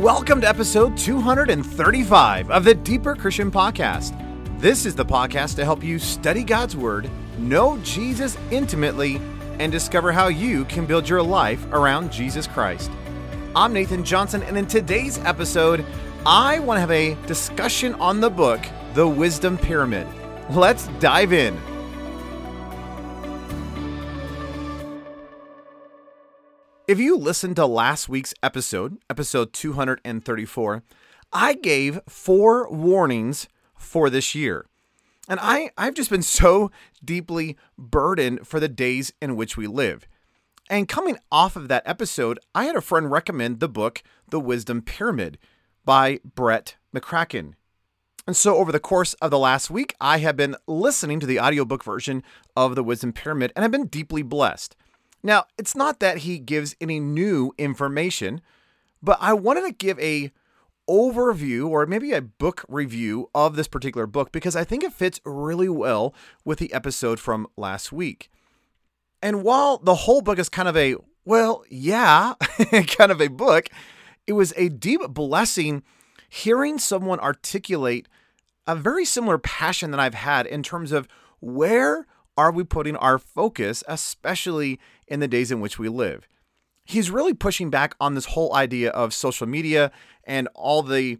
Welcome to episode 235 of the Deeper Christian Podcast. This is the podcast to help you study God's Word, know Jesus intimately, and discover how you can build your life around Jesus Christ. I'm Nathan Johnson, and in today's episode, I want to have a discussion on the book, The Wisdom Pyramid. Let's dive in. If you listened to last week's episode, episode 234, I gave four warnings for this year. And I, I've just been so deeply burdened for the days in which we live. And coming off of that episode, I had a friend recommend the book The Wisdom Pyramid by Brett McCracken. And so over the course of the last week, I have been listening to the audiobook version of The Wisdom Pyramid and I've been deeply blessed. Now, it's not that he gives any new information, but I wanted to give a overview or maybe a book review of this particular book because I think it fits really well with the episode from last week. And while the whole book is kind of a, well, yeah, kind of a book, it was a deep blessing hearing someone articulate a very similar passion that I've had in terms of where are we putting our focus, especially in the days in which we live? He's really pushing back on this whole idea of social media and all the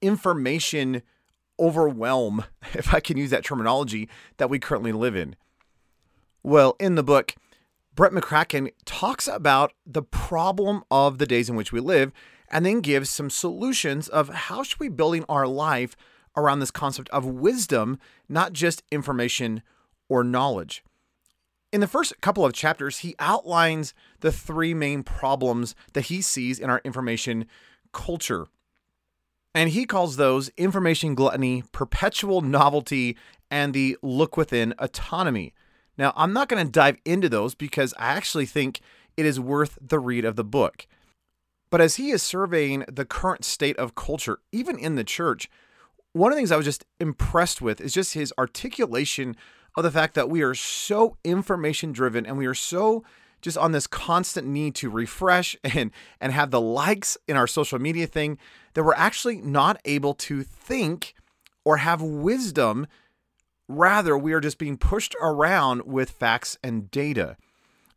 information overwhelm, if I can use that terminology, that we currently live in. Well, in the book, Brett McCracken talks about the problem of the days in which we live and then gives some solutions of how should we building our life around this concept of wisdom, not just information or knowledge. In the first couple of chapters, he outlines the three main problems that he sees in our information culture. And he calls those information gluttony, perpetual novelty, and the look within autonomy. Now, I'm not going to dive into those because I actually think it is worth the read of the book. But as he is surveying the current state of culture, even in the church, one of the things I was just impressed with is just his articulation of the fact that we are so information driven and we are so just on this constant need to refresh and and have the likes in our social media thing that we're actually not able to think or have wisdom. Rather we are just being pushed around with facts and data.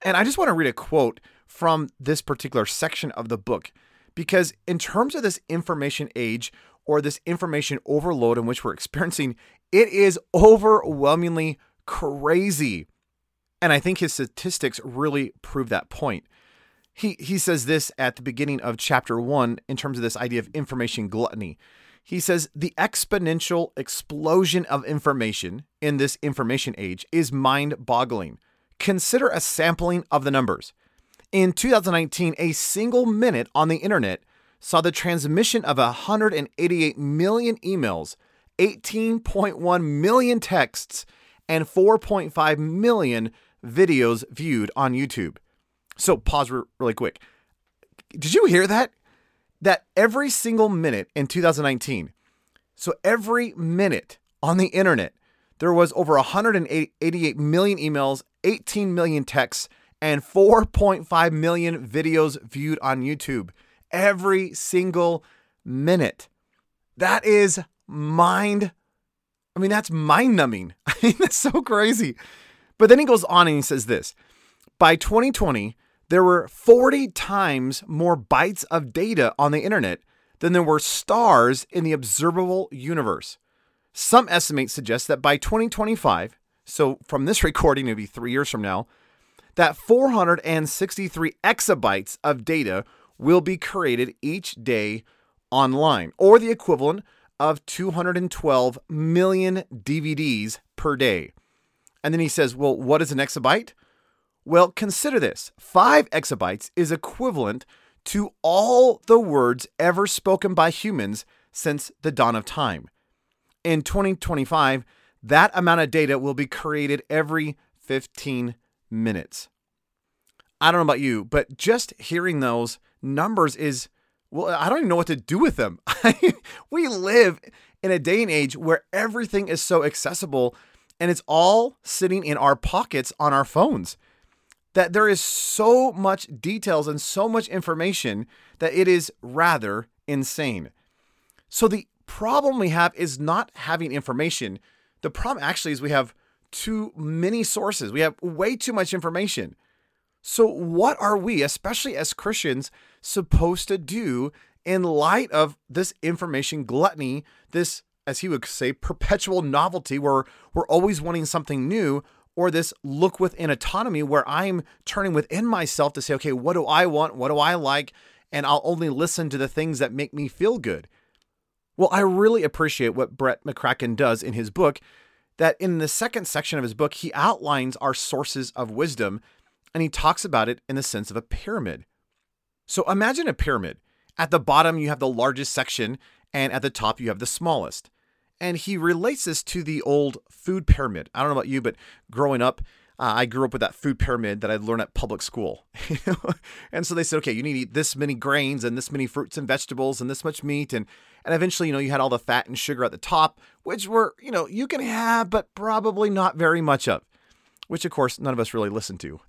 And i just want to read a quote from this particular section of the book because in terms of this information age or this information overload in which we're experiencing it is overwhelmingly crazy. And I think his statistics really prove that point. He, he says this at the beginning of chapter one in terms of this idea of information gluttony. He says the exponential explosion of information in this information age is mind boggling. Consider a sampling of the numbers. In 2019, a single minute on the internet saw the transmission of 188 million emails, 18.1 million texts, and 4.5 million videos viewed on YouTube. So pause really quick. Did you hear that? That every single minute in 2019, so every minute on the internet, there was over 188 million emails, 18 million texts, and 4.5 million videos viewed on YouTube. Every single minute. That is mind I mean, that's mind numbing. I mean, that's so crazy. But then he goes on and he says this By 2020, there were 40 times more bytes of data on the internet than there were stars in the observable universe. Some estimates suggest that by 2025, so from this recording, it'll be three years from now, that 463 exabytes of data will be created each day online, or the equivalent of 212 million DVDs per day. And then he says, Well, what is an exabyte? Well, consider this 5 exabytes is equivalent to all the words ever spoken by humans since the dawn of time. In 2025, that amount of data will be created every 15 minutes. I don't know about you, but just hearing those numbers is well, I don't even know what to do with them. we live in a day and age where everything is so accessible and it's all sitting in our pockets on our phones. That there is so much details and so much information that it is rather insane. So the problem we have is not having information. The problem actually is we have too many sources. We have way too much information. So, what are we, especially as Christians, supposed to do in light of this information gluttony, this, as he would say, perpetual novelty where we're always wanting something new, or this look within autonomy where I'm turning within myself to say, okay, what do I want? What do I like? And I'll only listen to the things that make me feel good. Well, I really appreciate what Brett McCracken does in his book. That in the second section of his book, he outlines our sources of wisdom and he talks about it in the sense of a pyramid. So imagine a pyramid. At the bottom, you have the largest section, and at the top, you have the smallest. And he relates this to the old food pyramid. I don't know about you, but growing up, uh, I grew up with that food pyramid that I'd learned at public school. and so they said, okay, you need to eat this many grains and this many fruits and vegetables and this much meat. And, and eventually, you know, you had all the fat and sugar at the top, which were, you know, you can have, but probably not very much of, which of course none of us really listen to.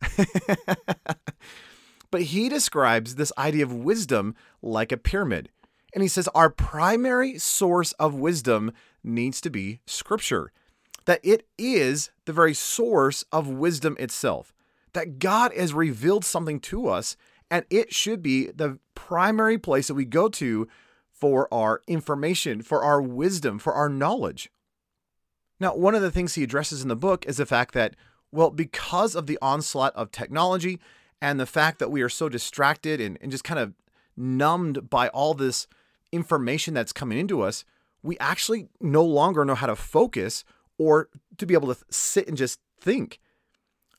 but he describes this idea of wisdom like a pyramid. And he says our primary source of wisdom needs to be scripture, that it is the very source of wisdom itself, that God has revealed something to us, and it should be the primary place that we go to for our information, for our wisdom, for our knowledge. Now, one of the things he addresses in the book is the fact that, well, because of the onslaught of technology and the fact that we are so distracted and, and just kind of numbed by all this information that's coming into us, we actually no longer know how to focus or to be able to sit and just think.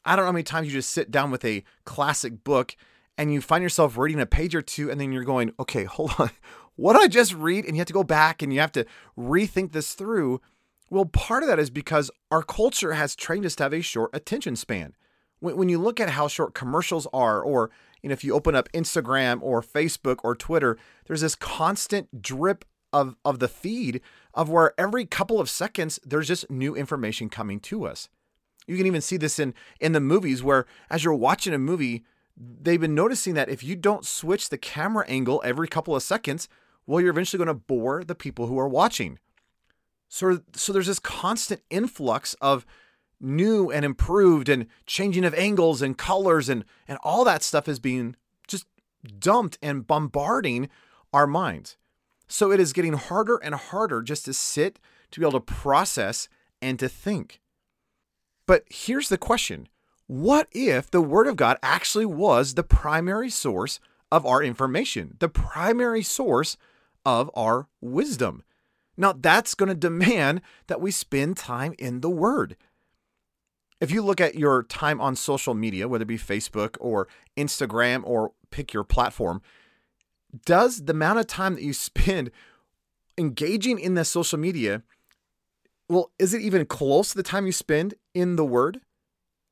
I don't know how many times you just sit down with a classic book and you find yourself reading a page or two and then you're going, okay, hold on. What did I just read? And you have to go back and you have to rethink this through. Well, part of that is because our culture has trained us to have a short attention span. When, you look at how short commercials are, or you know, if you open up Instagram or Facebook or Twitter, there's this constant drip of, of the feed of where every couple of seconds there's just new information coming to us. You can even see this in in the movies where as you're watching a movie, they've been noticing that if you don't switch the camera angle every couple of seconds, well, you're eventually going to bore the people who are watching. So, so there's this constant influx of new and improved and changing of angles and colors and, and all that stuff is being just dumped and bombarding our minds. So it is getting harder and harder just to sit, to be able to process, and to think. But here's the question What if the Word of God actually was the primary source of our information, the primary source of our wisdom. Now, that's going to demand that we spend time in the Word. If you look at your time on social media, whether it be Facebook or Instagram or pick your platform, does the amount of time that you spend engaging in the social media, well, is it even close to the time you spend in the Word?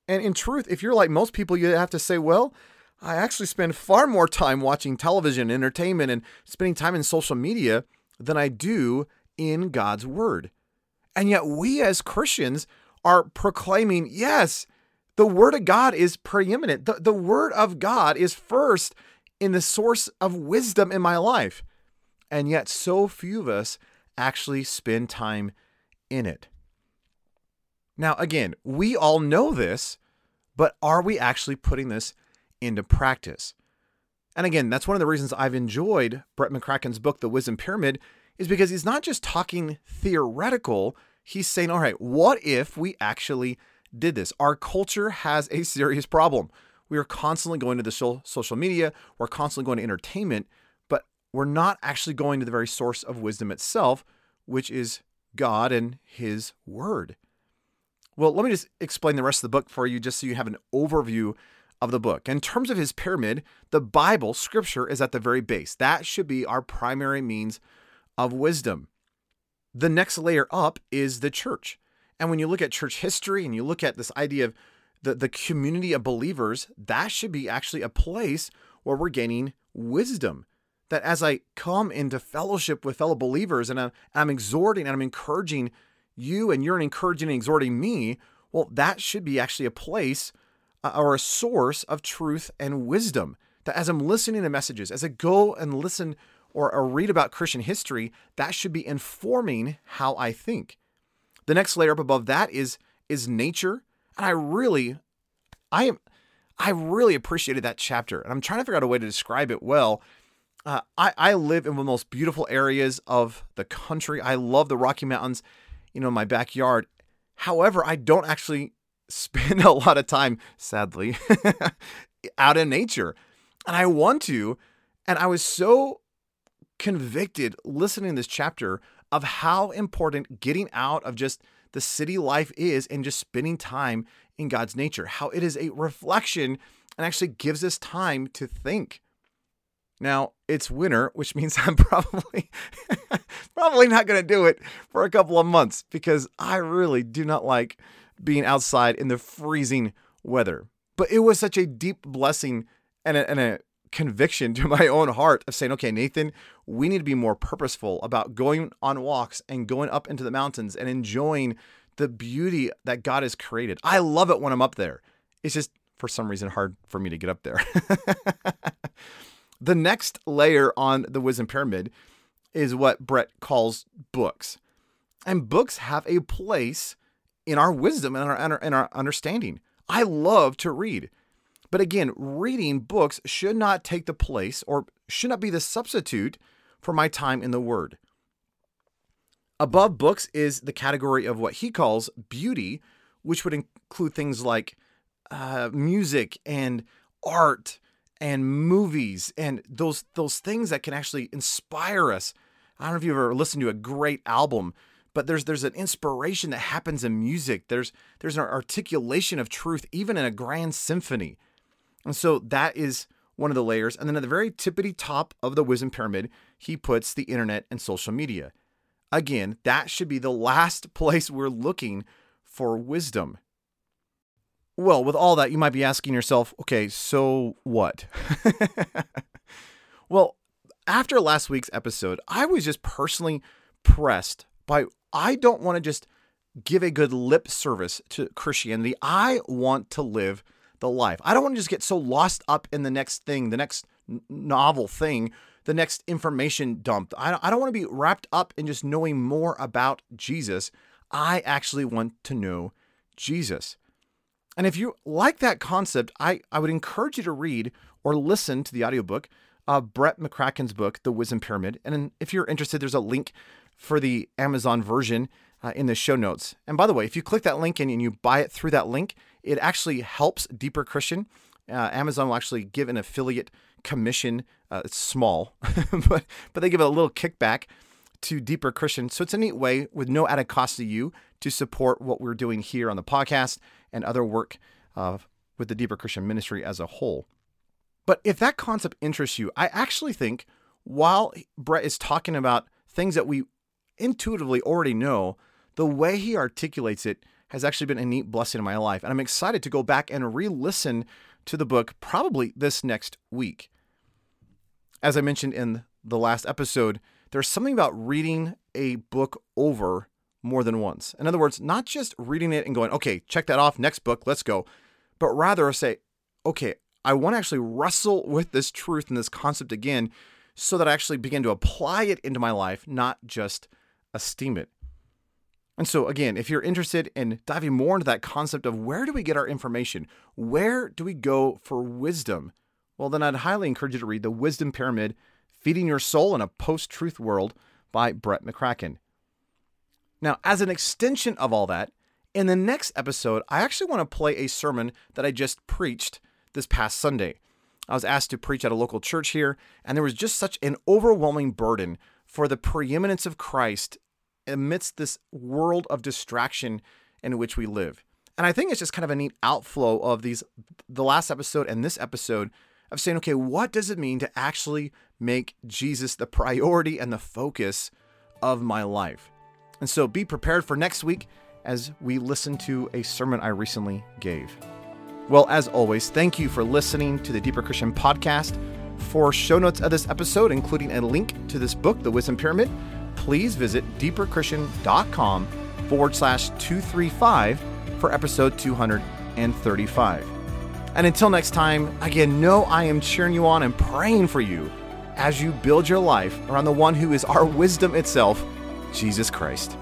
And in truth, if you're like most people, you have to say, well, I actually spend far more time watching television, entertainment, and spending time in social media than I do in God's Word. And yet, we as Christians are proclaiming, yes, the Word of God is preeminent. The, the Word of God is first in the source of wisdom in my life. And yet, so few of us actually spend time in it. Now, again, we all know this, but are we actually putting this into practice. And again, that's one of the reasons I've enjoyed Brett McCracken's book, The Wisdom Pyramid, is because he's not just talking theoretical. He's saying, all right, what if we actually did this? Our culture has a serious problem. We are constantly going to the social media, we're constantly going to entertainment, but we're not actually going to the very source of wisdom itself, which is God and His Word. Well, let me just explain the rest of the book for you, just so you have an overview of the book. In terms of his pyramid, the Bible, scripture, is at the very base. That should be our primary means of wisdom. The next layer up is the church. And when you look at church history and you look at this idea of the, the community of believers, that should be actually a place where we're gaining wisdom. That as I come into fellowship with fellow believers and I'm, I'm exhorting and I'm encouraging you and you're encouraging and exhorting me, well, that should be actually a place uh, or a source of truth and wisdom. That as I'm listening to messages, as I go and listen or, or read about Christian history, that should be informing how I think. The next layer up above that is is nature, and I really, I am, I really appreciated that chapter, and I'm trying to figure out a way to describe it well. Uh, I I live in one of the most beautiful areas of the country. I love the Rocky Mountains, you know, my backyard. However, I don't actually spend a lot of time, sadly, out in nature, and I want to. And I was so convicted listening to this chapter of how important getting out of just the city life is and just spending time in God's nature, how it is a reflection and actually gives us time to think. Now, it's winter, which means I'm probably probably not going to do it for a couple of months because I really do not like being outside in the freezing weather. But it was such a deep blessing and a, and a conviction to my own heart of saying, okay, Nathan, we need to be more purposeful about going on walks and going up into the mountains and enjoying the beauty that God has created. I love it when I'm up there. It's just for some reason hard for me to get up there. the next layer on the wisdom pyramid is what Brett calls books. And books have a place in our wisdom and our, and our understanding. I love to read. But again, reading books should not take the place or should not be the substitute for my time in the Word. Above books is the category of what he calls beauty, which would include things like uh, music and art and movies and those those things that can actually inspire us. I don't know if you've ever listened to a great album, but there's there's an inspiration that happens in music. There's there's an articulation of truth even in a grand symphony. And so that is one of the layers. And then at the very tippity top of the wisdom pyramid, he puts the internet and social media. Again, that should be the last place we're looking for wisdom. Well, with all that, you might be asking yourself, okay, so what? well, after last week's episode, I was just personally pressed by I don't want to just give a good lip service to Christianity. I want to live the life. I don't want to just get so lost up in the next thing, the next novel thing, the next information dump. I I don't want to be wrapped up in just knowing more about Jesus. I actually want to know Jesus. And if you like that concept, I, I would encourage you to read or listen to the audiobook of Brett McCracken's book, The Wisdom Pyramid. And if you're interested, there's a link for the Amazon version uh, in the show notes. And by the way, if you click that link and you buy it through that link, it actually helps Deeper Christian. Uh, Amazon will actually give an affiliate commission. Uh, it's small, but but they give a little kickback to Deeper Christian. So it's a neat way with no added cost to you to support what we're doing here on the podcast and other work uh, with the Deeper Christian ministry as a whole. But if that concept interests you, I actually think while Brett is talking about things that we intuitively already know, the way he articulates it has actually been a neat blessing in my life. And I'm excited to go back and re listen to the book probably this next week. As I mentioned in the last episode, there's something about reading a book over more than once. In other words, not just reading it and going, okay, check that off, next book, let's go, but rather say, okay, I want to actually wrestle with this truth and this concept again so that I actually begin to apply it into my life, not just esteem it. And so, again, if you're interested in diving more into that concept of where do we get our information, where do we go for wisdom, well, then I'd highly encourage you to read The Wisdom Pyramid Feeding Your Soul in a Post Truth World by Brett McCracken. Now, as an extension of all that, in the next episode, I actually want to play a sermon that I just preached this past Sunday. I was asked to preach at a local church here, and there was just such an overwhelming burden for the preeminence of Christ amidst this world of distraction in which we live. And I think it's just kind of a neat outflow of these the last episode and this episode of saying, okay, what does it mean to actually make Jesus the priority and the focus of my life? And so be prepared for next week as we listen to a sermon I recently gave. Well, as always, thank you for listening to the Deeper Christian podcast. For show notes of this episode, including a link to this book, The Wisdom Pyramid, please visit deeperchristian.com forward slash 235 for episode 235. And until next time, again, know I am cheering you on and praying for you as you build your life around the one who is our wisdom itself, Jesus Christ.